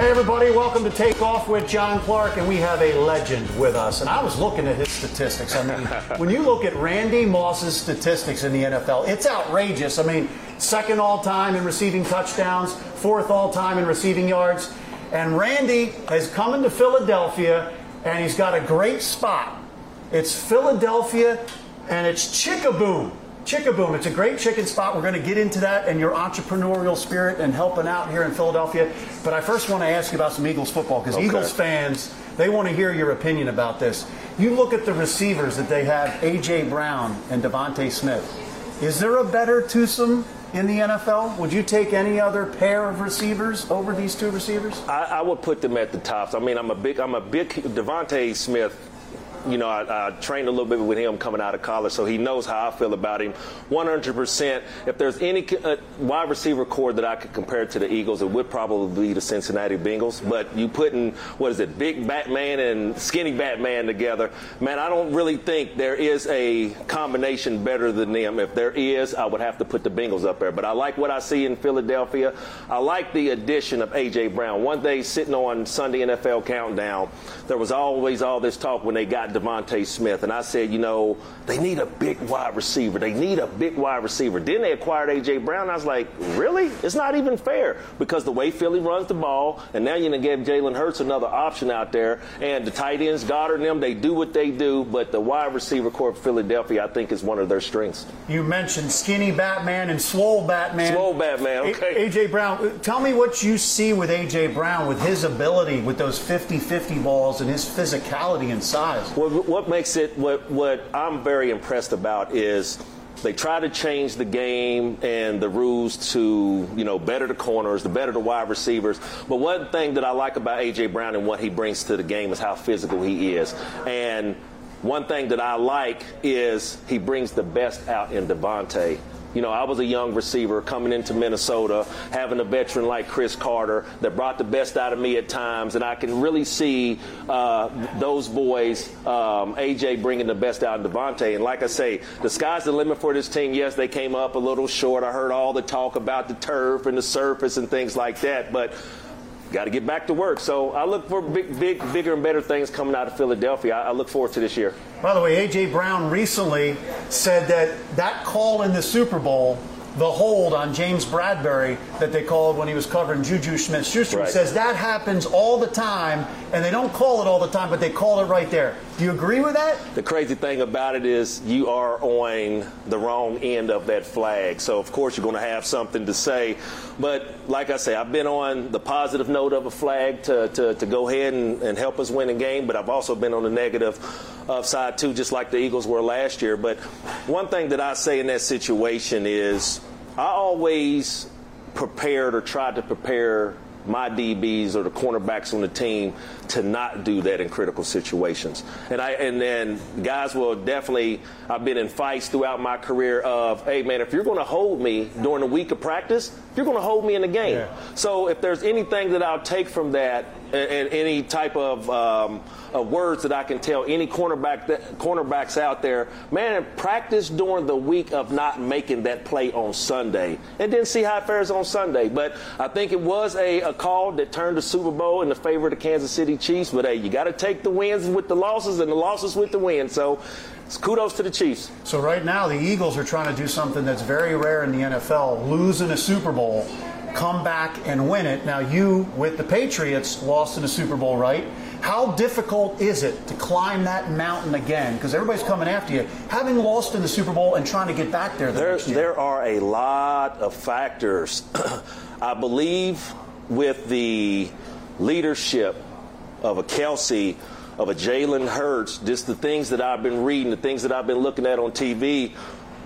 Hey everybody, welcome to Take Off with John Clark, and we have a legend with us. And I was looking at his statistics. I mean, when you look at Randy Moss's statistics in the NFL, it's outrageous. I mean, second all time in receiving touchdowns, fourth all time in receiving yards. And Randy has come into Philadelphia, and he's got a great spot. It's Philadelphia, and it's Chick-A-Boom. Chick-A-Boom. It's a great chicken spot. We're going to get into that and your entrepreneurial spirit and helping out here in Philadelphia. But I first want to ask you about some Eagles football because Okay. Eagles fans, they want to hear your opinion about this. You look at the receivers that they have A.J. Brown and DeVonta Smith. Is there a better twosome in the NFL? Would you take any other pair of receivers over these two receivers? I, I would put them at the tops. I mean, I'm a big, I'm a big DeVonta Smith. You know, I, I trained a little bit with him coming out of college, so he knows how I feel about him. 100%. If there's any uh, wide receiver corps that I could compare to the Eagles, it would probably be the Cincinnati Bengals. But you putting what is it, big Batman and skinny Batman together, man, I don't really think there is a combination better than them. If there is, I would have to put the Bengals up there. But I like what I see in Philadelphia. I like the addition of AJ Brown. One day sitting on Sunday NFL Countdown, there was always all this talk when they got DeVonta Smith, and I said, you know, they need a big wide receiver. They need a big wide receiver. Then they acquired AJ Brown. I was like, really? It's not even fair because the way Philly runs the ball, and now you're gonna give Jalen Hurts another option out there, and the tight ends, Goedert and them, they do what they do, but the wide receiver corps of Philadelphia, I think, is one of their strengths. You mentioned skinny Batman and swole Batman. Swole Batman, A- okay. AJ Brown, uh, tell me what you see with AJ Brown with his ability with those 50-50 balls and his physicality and size. What, what makes it what what I'm very impressed about is they try to change the game and the rules to you know better the corners, the better the wide receivers. But one thing that I like about AJ Brown and what he brings to the game is how physical he is. And one thing that I like is he brings the best out in DeVonta. You know, I was a young receiver coming into Minnesota, having a veteran like Cris Carter that brought the best out of me at times, and I can really see uh, those boys, um, AJ bringing the best out of DeVonta. And like I say, the sky's the limit for this team. Yes, they came up a little short. I heard all the talk about the turf and the surface and things like that, but got to get back to work. So I look for big, big, bigger and better things coming out of Philadelphia. I, I look forward to this year. By the way, AJ Brown recently said that that call in the Super Bowl, the hold on James Bradberry that they called when he was covering Juju Smith-Schuster, he Right. says that happens all the time, and they don't call it all the time, but they call it right there. Do you agree with that? The crazy thing about it is you are on the wrong end of that flag. So of course you're going to have something to say. But like I say, I've been on the positive note of a flag to, to, to go ahead and, and help us win a game, but I've also been on the negative of side too, just like the Eagles were last year. But one thing that I say in that situation is I always prepared or tried to prepare my DBs or the cornerbacks on the team to not do that in critical situations. And I and then guys will definitely I've been in fights throughout my career of, hey man, if you're gonna hold me during a week of practice, you're gonna hold me in the game. Yeah. So if there's anything that I'll take from that and, and any type of, um, of words that I can tell any cornerback that, cornerbacks out there, man, practice during the week of not making that play on Sunday, and then see how it fares on Sunday. But I think it was a, a call that turned the Super Bowl in the favor of the Kansas City Chiefs. But hey, you got to take the wins with the losses and the losses with the wins. So. Kudos to the Chiefs. So right now, the Eagles are trying to do something that's very rare in the NFL: lose in a Super Bowl, come back and win it. Now, you with the Patriots lost in a Super Bowl, right? How difficult is it to climb that mountain again? Because everybody's coming after you, having lost in the Super Bowl and trying to get back there the There, there are a lot of factors. I believe with the leadership of a Kelce, of a Jalen Hurts, just the things that I've been reading, the things that I've been looking at on TV,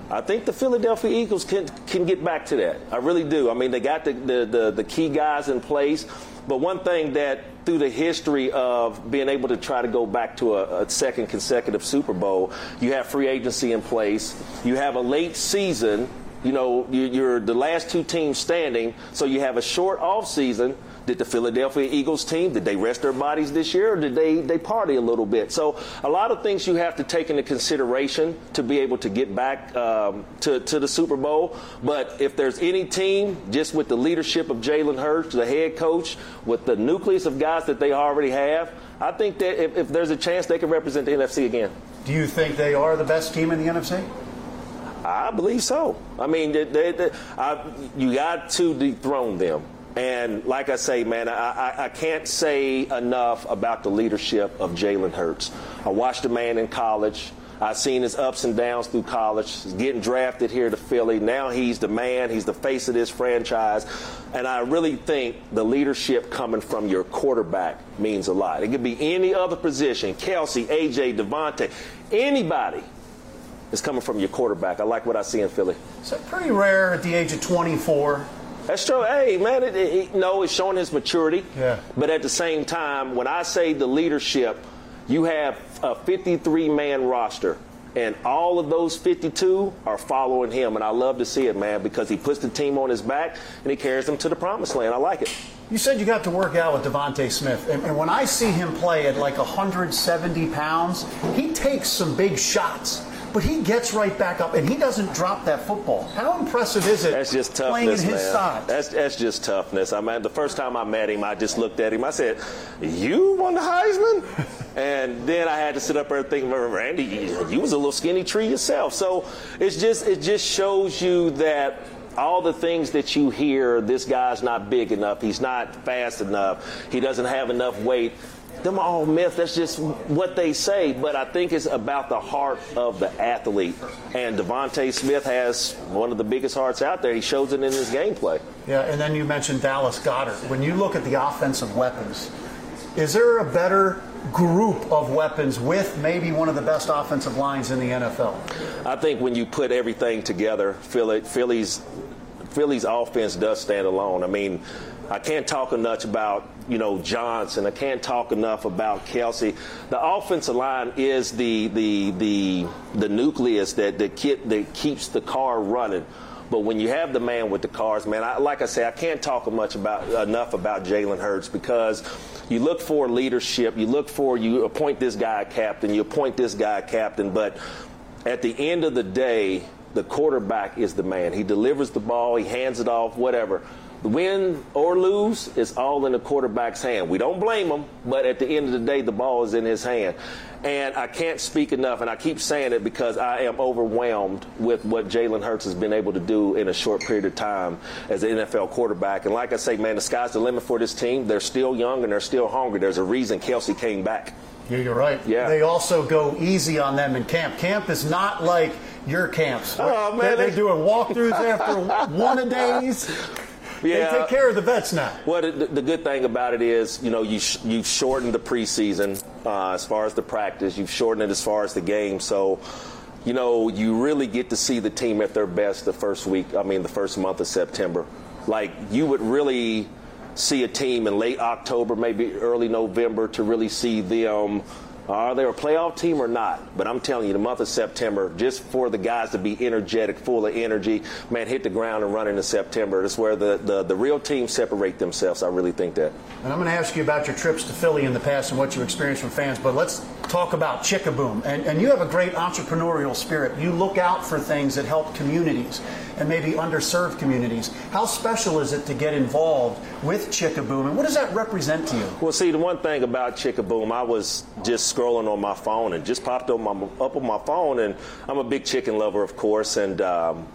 I think the Philadelphia Eagles can can get back to that. I really do. I mean, they got the, the, the, the key guys in place. But one thing that through the history of being able to try to go back to a, a, second consecutive Super Bowl, you have free agency in place. You have a late season. You know, you're the last two teams standing, so you have a short off season did the Philadelphia Eagles team, did they rest their bodies this year or did they, they party a little bit? So a lot of things you have to take into consideration to be able to get back um, to, to the Super Bowl. But if there's any team, just with the leadership of Jalen Hurts, the head coach, with the nucleus of guys that they already have, I think that if, if there's a chance they can represent the NFC again. Do you think they are the best team in the NFC? I believe so. I mean, they, they, they, I, you got to dethrone them. And like I say, man, I, I, can't say enough about the leadership of Jalen Hurts. I watched the man in college. I've seen his ups and downs through college. He's getting drafted here to Philly. Now he's the man. He's the face of this franchise. And I really think the leadership coming from your quarterback means a lot. It could be any other position Kelce, AJ, DeVonta, anybody is coming from your quarterback. I like what I see in Philly. So pretty rare at the age of 24 that's true. Hey, man, it, it, no, it's showing his maturity. Yeah. But at the same time, when I say the leadership, you have a 53 man roster. And all of those 52 are following him. And I love to see it, man, because he puts the team on his back and he carries them to the promised land. I like it. You said you got to work out with DeVonta Smith. And, and when I see him play at like 170 pounds, he takes some big shots but he gets right back up and he doesn't drop that football. How impressive is it? That's just toughness, playing in his man. side. That's that's just toughness. I mean, the first time I met him, I just looked at him. I said, "You won the Heisman," and then I had to sit up there thinking, "Randy, you, you was a little skinny tree yourself." So it's just it just shows you that all the things that you hear, this guy's not big enough, he's not fast enough, he doesn't have enough weight them are all myths. That's just what they say. But I think it's about the heart of the athlete. And DeVonta Smith has one of the biggest hearts out there. He shows it in his gameplay. Yeah, and then you mentioned Dallas Goedert. When you look at the offensive weapons, is there a better group of weapons with maybe one of the best offensive lines in the NFL? I think when you put everything together, Philly, Philly's Philly's offense does stand alone. I mean, I can't talk enough about you know Johnson. I can't talk enough about Kelce. The offensive line is the the the the nucleus that that, kit, that keeps the car running. But when you have the man with the cars, man, I, like I say, I can't talk much about enough about Jalen Hurts because you look for leadership. You look for you appoint this guy captain. You appoint this guy captain. But at the end of the day, the quarterback is the man. He delivers the ball. He hands it off. Whatever win or lose is all in the quarterback's hand. We don't blame him, but at the end of the day, the ball is in his hand. And I can't speak enough, and I keep saying it because I am overwhelmed with what Jalen Hurts has been able to do in a short period of time as an NFL quarterback. And like I say, man, the sky's the limit for this team. They're still young and they're still hungry. There's a reason Kelce came back. Yeah, you're right. Yeah. They also go easy on them in camp. Camp is not like your camps. Oh, man. They're, they're doing walkthroughs after one a days. Yeah. They take care of the vets now. Well, the, the good thing about it is, you know, you sh- you've shortened the preseason uh, as far as the practice. You've shortened it as far as the game. So, you know, you really get to see the team at their best the first week. I mean, the first month of September. Like you would really see a team in late October, maybe early November, to really see them are they a playoff team or not? But I'm telling you, the month of September, just for the guys to be energetic, full of energy, man, hit the ground and run into September. That's where the, the, the real teams separate themselves. I really think that. And I'm going to ask you about your trips to Philly in the past and what you experienced from fans, but let's talk about Chick-A-Boom. And, and you have a great entrepreneurial spirit. You look out for things that help communities and maybe underserved communities. How special is it to get involved with Chick-A-Boom, and what does that represent to you? Well, see, the one thing about Chick-A-Boom, I was just scrolling on my phone and just popped up, my, up on my phone, and I'm a big chicken lover, of course, and um,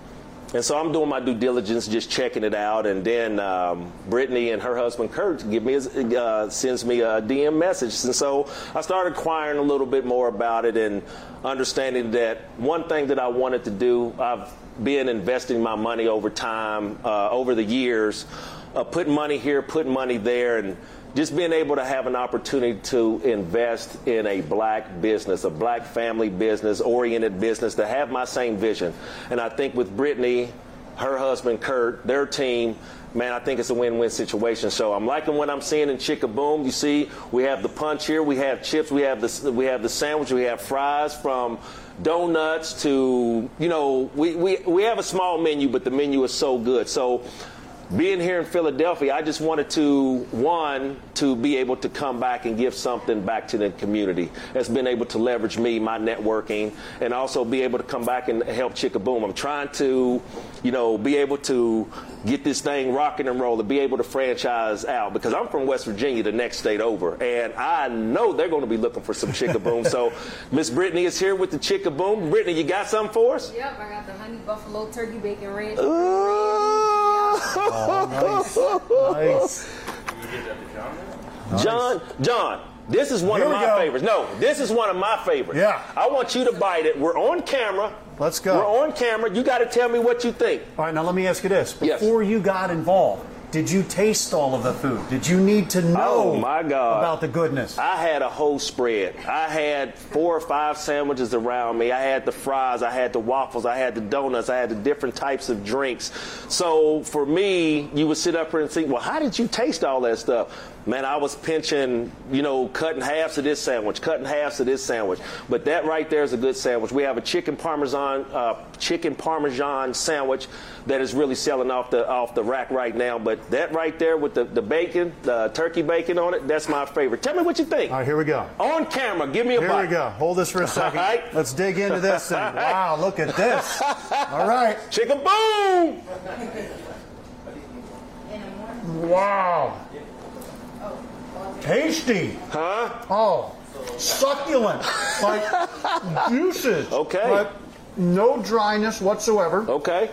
and so I'm doing my due diligence, just checking it out, and then um, Brittany and her husband Kurt give me uh, sends me a DM message, and so I started inquiring a little bit more about it and understanding that one thing that I wanted to do, I've been investing my money over time, uh, over the years uh, putting money here, putting money there, and just being able to have an opportunity to invest in a black business, a black family business, oriented business, to have my same vision. And I think with Brittany, her husband Kurt, their team, man, I think it's a win-win situation. So I'm liking what I'm seeing in Chick-A-Boom. You see, we have the punch here, we have chips, we have the we have the sandwich, we have fries from donuts to you know we, we, we have a small menu but the menu is so good so being here in Philadelphia, I just wanted to, one, to be able to come back and give something back to the community. That's been able to leverage me, my networking, and also be able to come back and help Chick-A-Boom. I'm trying to, you know, be able to get this thing rocking and rolling, be able to franchise out because I'm from West Virginia, the next state over, and I know they're going to be looking for some Chick-A-Boom. so Miss Brittany is here with the Chick-A-Boom. Brittany, you got something for us? Yep, I got the honey buffalo turkey bacon ranch. Oh, nice. nice. John, John, this is one Here of my go. favorites. No, this is one of my favorites. Yeah. I want you to bite it. We're on camera. Let's go. We're on camera. You got to tell me what you think. All right, now let me ask you this. Yes. Before you got involved, did you taste all of the food? Did you need to know Oh, my God. about the goodness? I had a whole spread. I had four or five sandwiches around me. I had the fries, I had the waffles, I had the donuts, I had the different types of drinks. So for me, you would sit up here and think, well, how did you taste all that stuff? Man, I was pinching, you know, cutting halves of this sandwich, cutting halves of this sandwich. But that right there is a good sandwich. We have a chicken parmesan, uh, chicken parmesan sandwich that is really selling off the off the rack right now. But that right there with the, the bacon, the turkey bacon on it, that's my favorite. Tell me what you think. All right, here we go. On camera, give me a Here bite. we go. Hold this for a second. All right. Let's dig into this thing. Wow, look at this. All right. Chicken boom! Wow. Tasty. Huh? Oh, succulent. Like juices. Okay. Like no dryness whatsoever. Okay.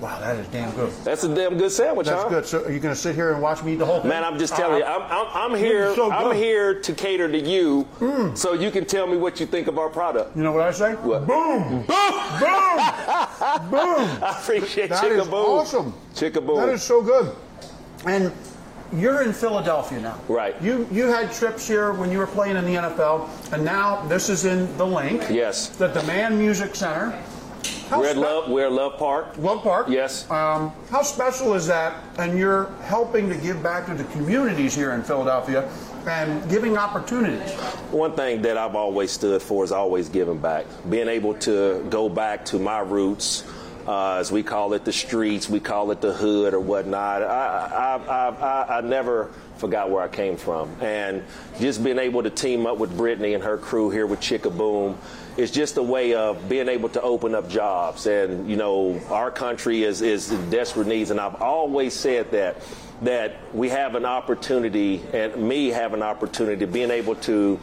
Wow, that is damn good. That's a damn good sandwich, That's huh? good. So are you going to sit here and watch me eat the whole thing? Man, I'm just telling you, uh, I'm, I'm, I'm here. so I'm here to cater to you, mm. so you can tell me what you think of our product. You know what I say? What? Boom! Mm. Boom! Boom! Boom. I appreciate That Chicken is Boom. awesome. Chicken Boom. That is so good. And you're in Philadelphia now. Right. You you had trips here when you were playing in the NFL, and now this is in the Linc. Yes. The Demand Music Center. How We're at spe- Love. We're at Love Park. Love Park. Yes. Um, how special is that? And you're helping to give back to the communities here in Philadelphia and giving opportunities. One thing that I've always stood for is always giving back. Being able to go back to my roots, uh, as we call it, the streets, we call it the hood or whatnot. I, I, I, I, never forgot where I came from. And just being able to team up with Brittany and her crew here with Chick-A-Boom is just a way of being able to open up jobs. And, you know, our country is, is in desperate needs. And I've always said that that we have an opportunity, and me have an opportunity, being able to,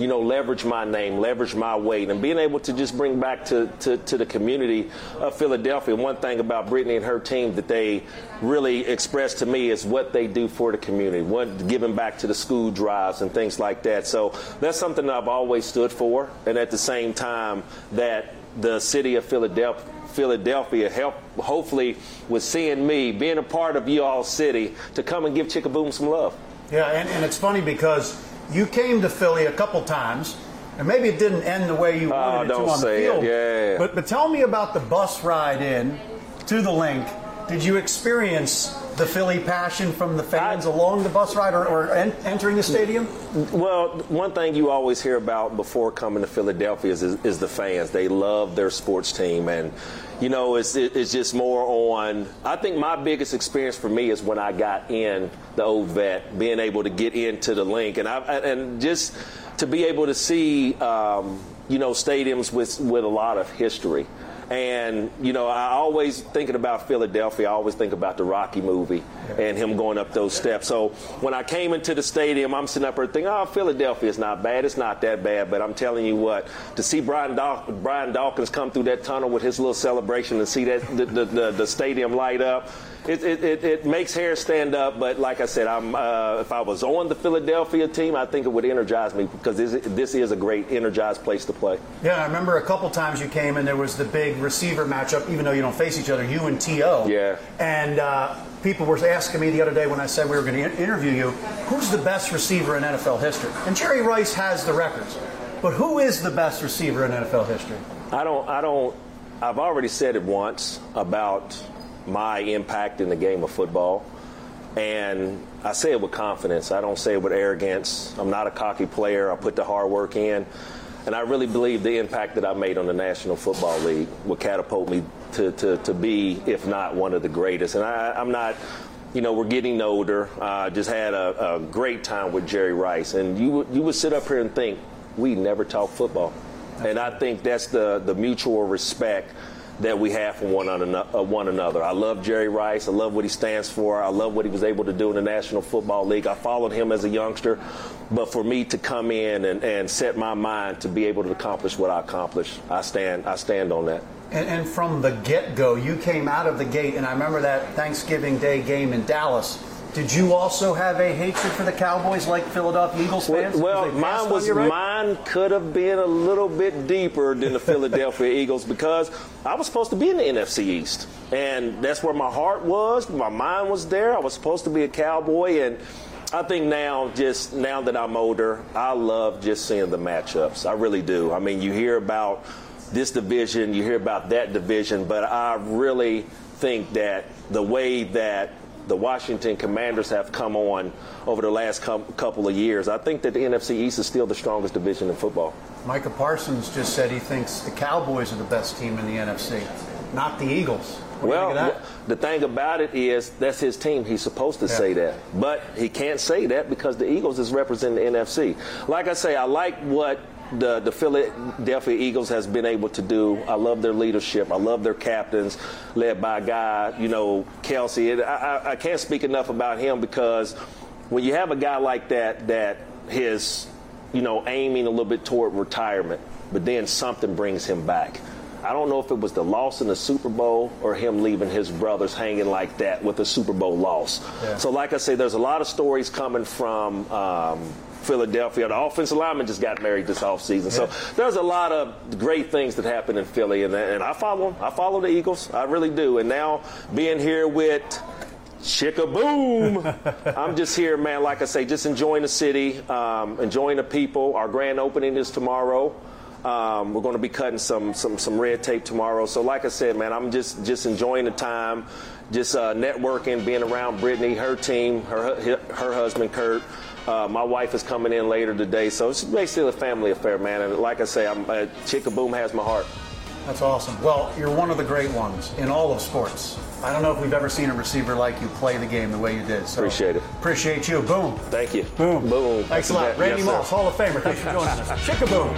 you know, leverage my name, leverage my weight, and being able to just bring back to, to, to the community of Philadelphia. One thing about Brittany and her team that they really express to me is what they do for the community, what giving back to the school drives and things like that. So that's something that I've always stood for, and at the same time that the city of Philadelphia Philadelphia help hopefully with seeing me being a part of you all city to come and give Chick-A-Boom some love. Yeah, and, and it's funny because you came to Philly a couple times, and maybe it didn't end the way you wanted it to on the field. Yeah. But but tell me about the bus ride in to the Linc. Did you experience the Philly passion from the fans I- along the bus ride or, or en- entering the stadium? Well, one thing you always hear about before coming to Philadelphia is, is, is the fans. They love their sports team, and you know, it's it, it's just more on. I think my biggest experience for me is when I got in the old vet, being able to get into the Linc, and I and just to be able to see, um, you know, stadiums with with a lot of history. And you know, I always thinking about Philadelphia. I always think about the Rocky movie and him going up those steps. So when I came into the stadium, I'm sitting up there thinking, "Oh, Philadelphia is not bad. It's not that bad." But I'm telling you what, to see Brian Daw- Brian Dawkins come through that tunnel with his little celebration and see that the, the, the, the stadium light up. It, it, it, it makes hair stand up, but like I said, I'm, uh, if I was on the Philadelphia team, I think it would energize me because this, this is a great energized place to play. Yeah, I remember a couple times you came and there was the big receiver matchup, even though you don't face each other, you and T.O. Yeah. And uh, people were asking me the other day when I said we were going to interview you, who's the best receiver in NFL history? And Jerry Rice has the records. But who is the best receiver in NFL history? I don't. I don't. I've already said it once about my impact in the game of football, and I say it with confidence. I don't say it with arrogance. I'm not a cocky player. I put the hard work in, and I really believe the impact that I made on the National Football League will catapult me to, to, to be, if not one of the greatest. And I, I'm not you know, we're getting older. I uh, just had a, a, great time with Jerry Rice. And you, you would sit up here and think, we never talk football. And I think that's the, the mutual respect that we have for one, uh, one another. I love Jerry Rice. I love what he stands for. I love what he was able to do in the National Football League. I followed him as a youngster. But for me to come in and, and set my mind to be able to accomplish what I accomplished, I stand, I stand on that. And, and from the get go, you came out of the gate, and I remember that Thanksgiving Day game in Dallas did you also have a hatred for the Cowboys like Philadelphia Eagles fans? Well, mine was right? mine could have been a little bit deeper than the Philadelphia Eagles because I was supposed to be in the NFC East, and that's where my heart was. My mind was there. I was supposed to be a Cowboy, and I think now, just now that I'm older, I love just seeing the matchups. I really do. I mean, you hear about this division, you hear about that division, but I really think that the way that the Washington Commanders have come on over the last couple of years. I think that the NFC East is still the strongest division in football. Micah Parsons just said he thinks the Cowboys are the best team in the NFC, not the Eagles. What well, the thing about it is that's his team. He's supposed to yeah. say that, but he can't say that because the Eagles is representing the NFC. Like I say, I like what the, the Philadelphia Eagles has been able to do. I love their leadership. I love their captains, led by a guy, you know, Kelce. I, I, I can't speak enough about him because when you have a guy like that, that his, you know, aiming a little bit toward retirement, but then something brings him back. I don't know if it was the loss in the Super Bowl or him leaving his brothers hanging like that with a Super Bowl loss. Yeah. So, like I say, there's a lot of stories coming from um, Philadelphia. The offensive lineman just got married this offseason. Yeah. So there's a lot of great things that happen in Philly, and, and I follow them. I follow the Eagles. I really do. And now being here with Chick-A-Boom! I'm just here, man. Like I say, just enjoying the city, um, enjoying the people. Our grand opening is tomorrow. Um, we're going to be cutting some, some some red tape tomorrow. So, like I said, man, I'm just just enjoying the time, just uh, networking, being around Brittany, her team, her her husband Kurt. Uh, my wife is coming in later today, so it's basically a family affair, man. And like I say, I'm uh, Chick-A-Boom has my heart. That's awesome. Well, you're one of the great ones in all of sports. I don't know if we've ever seen a receiver like you play the game the way you did. So appreciate it. Appreciate you. Boom. Thank you. Boom. Boom. Thanks a lot. Randy yes, Moss, Hall of Famer. Thanks for joining us. Chick-A-Boom.